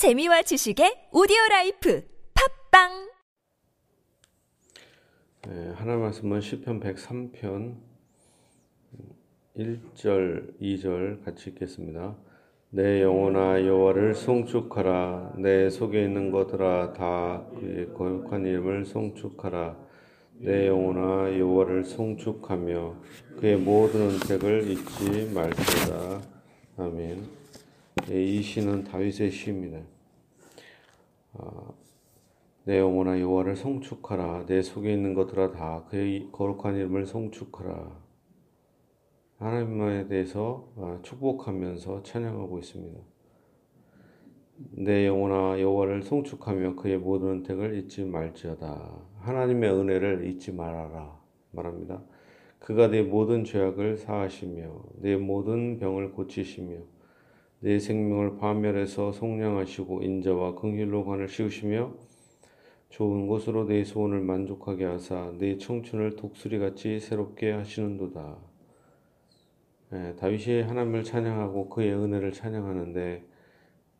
재미와 지식의 오디오 라이프 팟빵 네, 하나님 말씀은 시편 103편 1절, 2절 같이 읽겠습니다. 내 영혼아 여호와를 송축하라 내 속에 있는 것들아 다 그의 거룩한 이름을 송축하라 내 영혼아 여호와를 송축하며 그의 모든 은택을 잊지 말지어다 아멘. 네, 이 시는 다윗의 시입니다. 아, 내 영혼아 여호와를 송축하라 내 속에 있는 것들아 다 그의 거룩한 이름을 송축하라 하나님에 대해서 아, 축복하면서 찬양하고 있습니다. 내 영혼아 여호와를 송축하며 그의 모든 은택을 잊지 말지어다. 하나님의 은혜를 잊지 말아라 말합니다. 그가 내 모든 죄악을 사하시며 내 모든 병을 고치시며 내 생명을 파멸해서 속량하시고 인자와 긍휼로 관을 씌우시며 좋은 곳으로 내 소원을 만족하게 하사 내 청춘을 독수리같이 새롭게 하시는도다. 예, 다윗이 하나님을 찬양하고 그의 은혜를 찬양하는데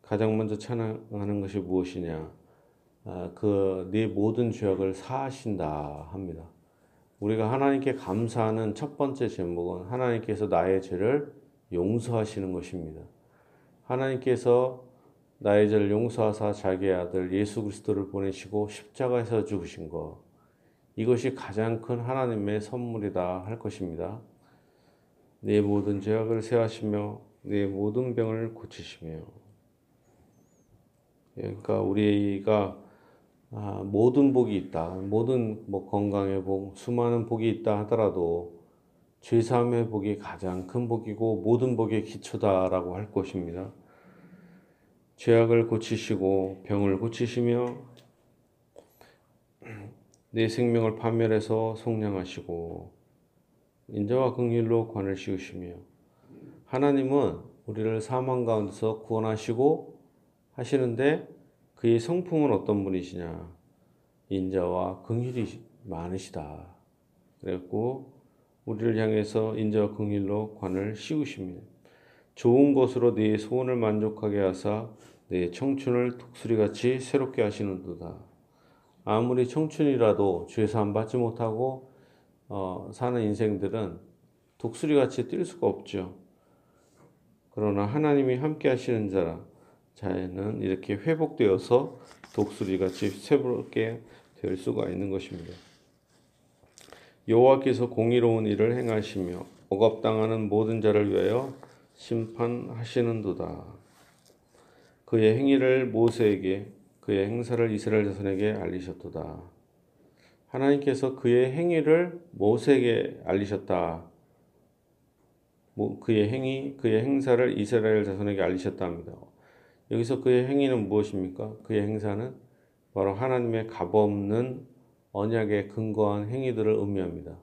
가장 먼저 찬양하는 것이 무엇이냐? 아, 그네 모든 죄악을 사하신다 합니다. 우리가 하나님께 감사하는 첫 번째 제목은 하나님께서 나의 죄를 용서하시는 것입니다. 하나님께서 나의 죄를 용서하사 자기의 아들 예수 그리스도를 보내시고 십자가에서 죽으신 것 이것이 가장 큰 하나님의 선물이다 할 것입니다. 내 모든 죄악을 세하시며 내 모든 병을 고치시며 그러니까 우리가 아, 모든 복이 있다. 모든 뭐 건강의 복, 수많은 복이 있다 하더라도 죄사함의 복이 가장 큰 복이고 모든 복의 기초다라고 할 것입니다. 죄악을 고치시고 병을 고치시며 내 생명을 파멸해서 속량하시고 인자와 긍휼로 관을 씌우시며 하나님은 우리를 사망 가운데서 구원하시고 하시는데 그의 성품은 어떤 분이시냐 인자와 긍휼이 많으시다 그랬고 우리를 향해서 인자와 긍휼로 관을 씌우십니다. 좋은 것으로 네 소원을 만족하게 하사 내 청춘을 독수리같이 새롭게 하시는도다. 아무리 청춘이라도 죄사함 받지 못하고 어, 사는 인생들은 독수리같이 뛸 수가 없죠. 그러나 하나님이 함께 하시는 자라 자에는 이렇게 회복되어서 독수리같이 새롭게 될 수가 있는 것입니다. 여호와께서 공의로운 일을 행하시며 억압당하는 모든 자를 위하여 심판하시는도다. 그의 행위를 모세에게 그의 행사를 이스라엘 자손에게 알리셨도다. 하나님께서 그의 행위를 모세에게 알리셨다. 그의 행위, 그의 행사를 이스라엘 자손에게 알리셨다 합니다. 여기서 그의 행위는 무엇입니까? 그의 행사는 바로 하나님의 값없는 언약에 근거한 행위들을 의미합니다.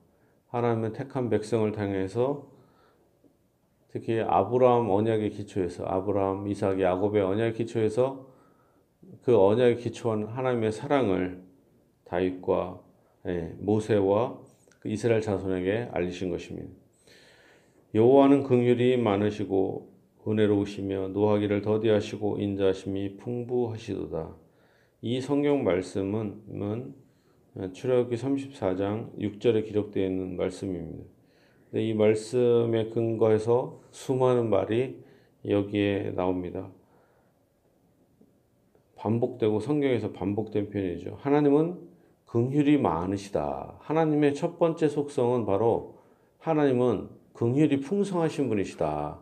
하나님은 택한 백성을 향해서 특히 아브라함 언약의 기초에서 아브라함, 이삭, 야곱의 언약의 기초에서 그 언약의 기초한 하나님의 사랑을 다윗과 예, 모세와 그 이스라엘 자손에게 알리신 것입니다. 여호와는 긍휼이 많으시고 은혜로우시며 노하기를 더디하시고 인자심이 풍부하시도다. 이 성경 말씀은 출애굽기 34장 6절에 기록되어 있는 말씀입니다. 이 말씀에 근거해서 수많은 말이 여기에 나옵니다. 반복되고 성경에서 반복된 표현이죠. 하나님은 긍휼이 많으시다. 하나님의 첫 번째 속성은 바로 하나님은 긍휼이 풍성하신 분이시다.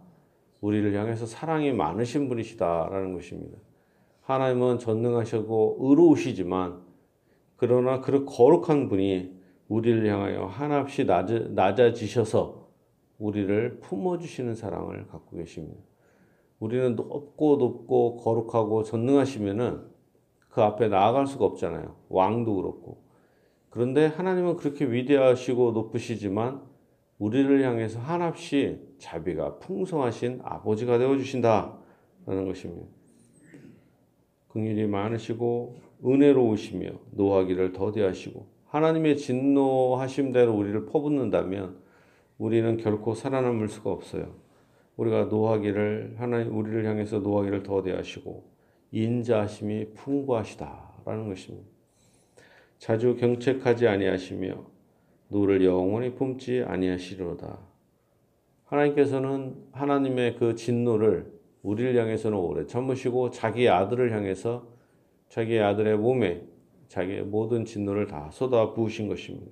우리를 향해서 사랑이 많으신 분이시다라는 것입니다. 하나님은 전능하시고 의로우시지만 그러나 그 거룩한 분이 우리를 향하여 한없이 낮아, 지셔서 우리를 품어주시는 사랑을 갖고 계십니다. 우리는 높고 높고 거룩하고 전능하시면은 그 앞에 나아갈 수가 없잖아요. 왕도 그렇고. 그런데 하나님은 그렇게 위대하시고 높으시지만 우리를 향해서 한없이 자비가 풍성하신 아버지가 되어 주신다라는 것입니다. 긍휼이 많으시고 은혜로우시며 노하기를 더디하시고 하나님의 진노하심대로 우리를 퍼붓는다면 우리는 결코 살아남을 수가 없어요. 우리가 노하기를 하나님 우리를 향해서 노하기를 더 대하시고 인자하심이 풍부하시다라는 것입니다. 자주 경책하지 아니하시며 노를 영원히 품지 아니하시리로다. 하나님께서는 하나님의 그 진노를 우리를 향해서는 오래 참으시고 자기 아들을 향해서 자기 아들의 몸에 자기의 모든 진노를 다 쏟아 부으신 것입니다.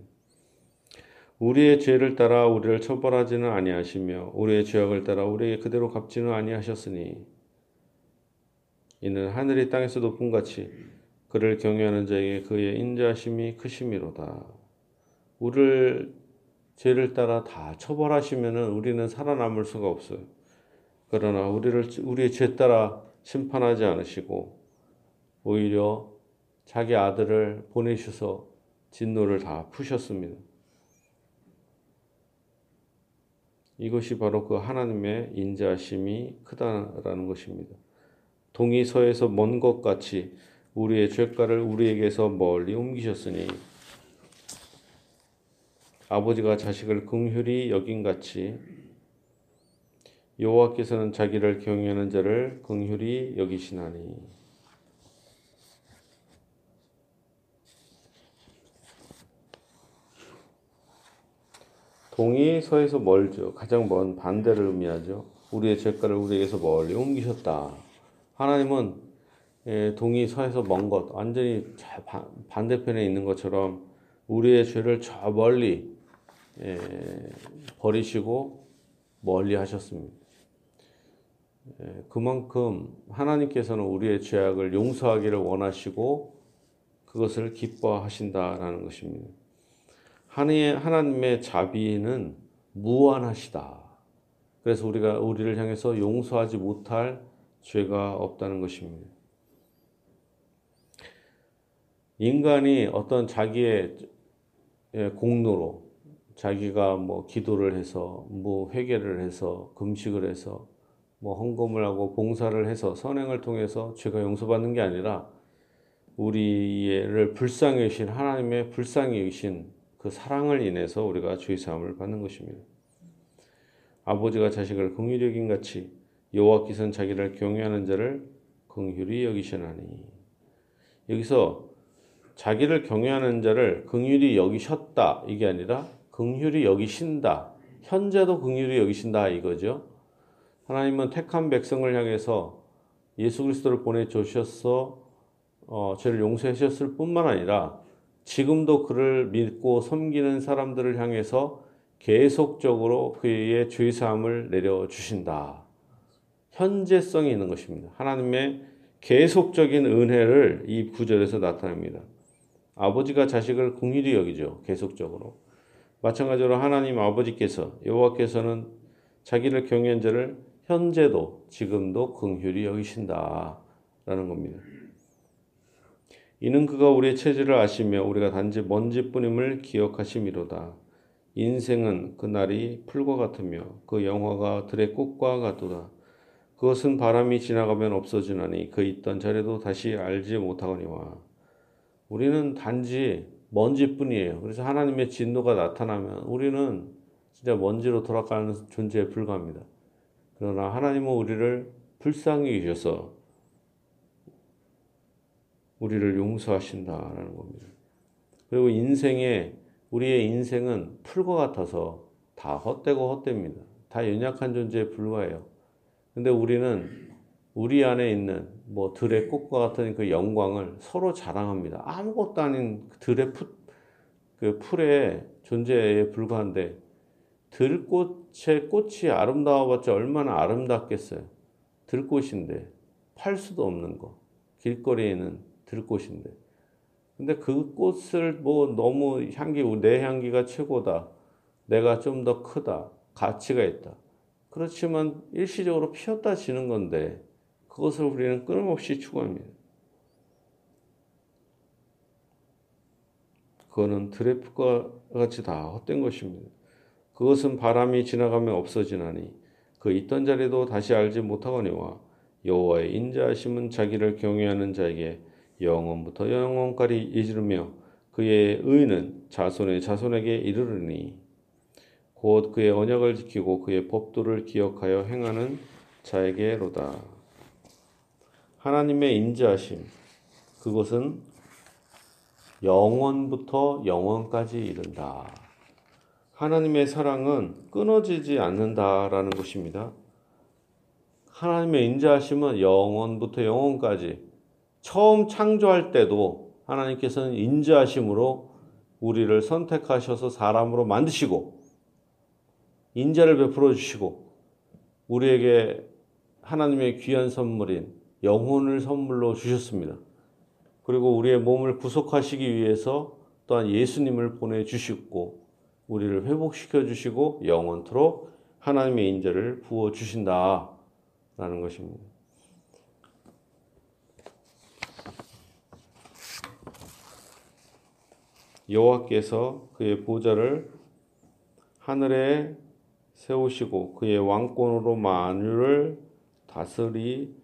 우리의 죄를 따라 우리를 처벌하지는 아니하시며 우리의 죄악을 따라 우리에게 그대로 갚지는 아니하셨으니 이는 하늘이 땅에서 높은 같이 그를 경외하는 자에게 그의 인자심이 크심이로다. 우리를 죄를 따라 다 처벌하시면은 우리는 살아남을 수가 없어요. 그러나 우리를 우리의 죄 따라 심판하지 않으시고 오히려 자기 아들을 보내셔서 진노를 다 푸셨습니다. 이것이 바로 그 하나님의 인자심이 크다라는 것입니다. 동이 서에서 먼 것 같이 우리의 죄가를 우리에게서 멀리 옮기셨으니 아버지가 자식을 긍휼히 여긴 같이 여호와께서는 자기를 경외하는 자를 긍휼히 여기시나니 동이 서에서 멀죠. 가장 먼 반대를 의미하죠. 우리의 죄가를 우리에게서 멀리 옮기셨다. 하나님은 예, 동이 서에서 먼 것, 완전히 반대편에 있는 것처럼 우리의 죄를 저 멀리 예, 버리시고 멀리 하셨습니다. 예, 그만큼 하나님께서는 우리의 죄악을 용서하기를 원하시고 그것을 기뻐하신다라는 것입니다. 하나님의 자비는 무한하시다. 그래서 우리가 우리를 향해서 용서하지 못할 죄가 없다는 것입니다. 인간이 어떤 자기의 공로로 자기가 뭐 기도를 해서 뭐 회개를 해서 금식을 해서 뭐 헌금을 하고 봉사를 해서 선행을 통해서 죄가 용서받는 게 아니라 우리를 불쌍히 여신 하나님의 불쌍히 여신 그 사랑을 인해서 우리가 죄 사함을 받는 것입니다. 아버지가 자식을 긍휼히 여긴 같이 여호와께서는 자기를 경외하는 자를 긍휼히 여기시나니 여기서 자기를 경외하는 자를 긍휼히 여기셨다 이게 아니라 긍휼히 여기신다 현재도 긍휼히 여기신다 이거죠. 하나님은 택한 백성을 향해서 예수 그리스도를 보내 주셔서 어, 죄를 용서해 주셨을 뿐만 아니라 지금도 그를 믿고 섬기는 사람들을 향해서 계속적으로 그의 죄사함을 내려 주신다. 현재성이 있는 것입니다. 하나님의 계속적인 은혜를 이 구절에서 나타냅니다. 아버지가 자식을 궁일히 여기죠. 계속적으로. 마찬가지로 하나님 아버지께서 여호와께서는 자기를 경외한 자를 현재도 지금도 긍휼히 여기신다라는 겁니다. 이는 그가 우리의 체질을 아시며 우리가 단지 먼지뿐임을 기억하심이로다. 인생은 그 날이 풀과 같으며 그 영화가 들의 꽃과 같도다. 그것은 바람이 지나가면 없어지나니 그 있던 자리도 다시 알지 못하거니와. 우리는 단지 먼지뿐이에요. 그래서 하나님의 진노가 나타나면 우리는 진짜 먼지로 돌아가는 존재에 불과합니다. 그러나 하나님은 우리를 불쌍히 여셔서 우리를 용서하신다라는 겁니다. 그리고 인생에 우리의 인생은 풀과 같아서 다 헛되고 헛됩니다. 다 연약한 존재에 불과해요. 근데 우리는 우리 안에 있는 뭐 들의 꽃과 같은 그 영광을 서로 자랑합니다. 아무것도 아닌 들의 푸, 그 풀의 존재에 불과한데 들꽃의 꽃이 아름다워봤자 얼마나 아름답겠어요. 들꽃인데 팔 수도 없는 거. 길거리에는 들꽃인데. 근데 그 꽃을 뭐 너무 향기, 내 향기가 최고다. 내가 좀 더 크다. 가치가 있다. 그렇지만 일시적으로 피었다 지는 건데 그것을 우리는 끊임없이 추구합니다. 그거는 드래프과 같이 다 헛된 것입니다. 그것은 바람이 지나가면 없어지나니 그 있던 자리도 다시 알지 못하거니와 여호와의 인자하심은 자기를 경외하는 자에게 영원부터 영원까지 이르며 그의 의는 자손의 자손에게 이르르니 곧 그의 언약을 지키고 그의 법도를 기억하여 행하는 자에게로다. 하나님의 인자하심 그것은 영원부터 영원까지 이른다. 하나님의 사랑은 끊어지지 않는다라는 것입니다. 하나님의 인자하심은 영원부터 영원까지 처음 창조할 때도 하나님께서는 인자하심으로 우리를 선택하셔서 사람으로 만드시고 인자를 베풀어 주시고 우리에게 하나님의 귀한 선물인 영혼을 선물로 주셨습니다. 그리고 우리의 몸을 구속하시기 위해서 또한 예수님을 보내 주시고 우리를 회복시켜 주시고 영원토록 하나님의 인자를 부어 주신다라는 것입니다. 여호와께서 그의 보좌를 하늘에 세우시고 그의 왕권으로 만유를 다스리시도다.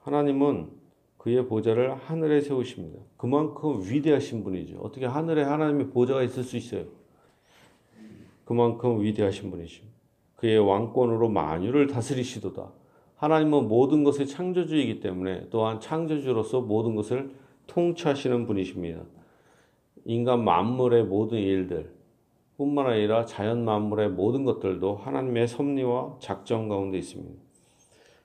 하나님은 그의 보좌를 하늘에 세우십니다. 그만큼 위대하신 분이죠. 어떻게 하늘에 하나님의 보좌가 있을 수 있어요? 그만큼 위대하신 분이죠. 그의 왕권으로 만유를 다스리시도다. 하나님은 모든 것의 창조주이기 때문에 또한 창조주로서 모든 것을 통치하시는 분이십니다. 인간 만물의 모든 일들 뿐만 아니라 자연 만물의 모든 것들도 하나님의 섭리와 작정 가운데 있습니다.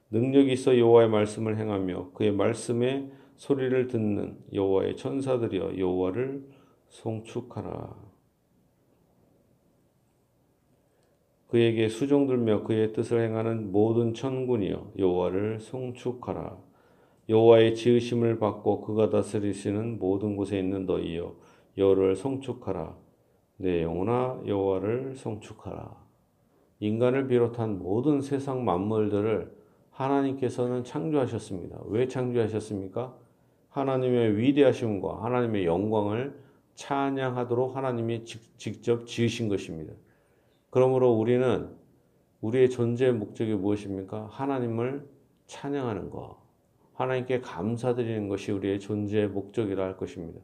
능력이 있어 여호와의 말씀을 행하며 그의 말씀의 소리를 듣는 여호와의 천사들이여 여호와를 송축하라. 그에게 수종들며 그의 뜻을 행하는 모든 천군이여 여호와를 송축하라. 여호와의 지으심을 받고 그가 다스리시는 모든 곳에 있는 너희여 여호와를 송축하라. 내 영혼아 여호와를 송축하라. 인간을 비롯한 모든 세상 만물들을 하나님께서는 창조하셨습니다. 왜 창조하셨습니까? 하나님의 위대하심과 하나님의 영광을 찬양하도록 하나님이 직접 지으신 것입니다. 그러므로 우리는 우리의 존재의 목적이 무엇입니까? 하나님을 찬양하는 것, 하나님께 감사드리는 것이 우리의 존재의 목적이라 할 것입니다.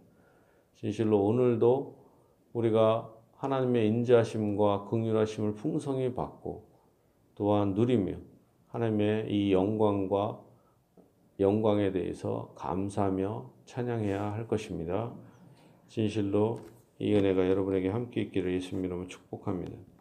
진실로 오늘도 우리가 하나님의 인자하심과 긍휼하심을 풍성히 받고 또한 누리며 하나님의 이 영광과 영광에 대해서 감사하며 찬양해야 할 것입니다. 진실로 이 은혜가 여러분에게 함께 있기를 예수님 이름으로 축복합니다.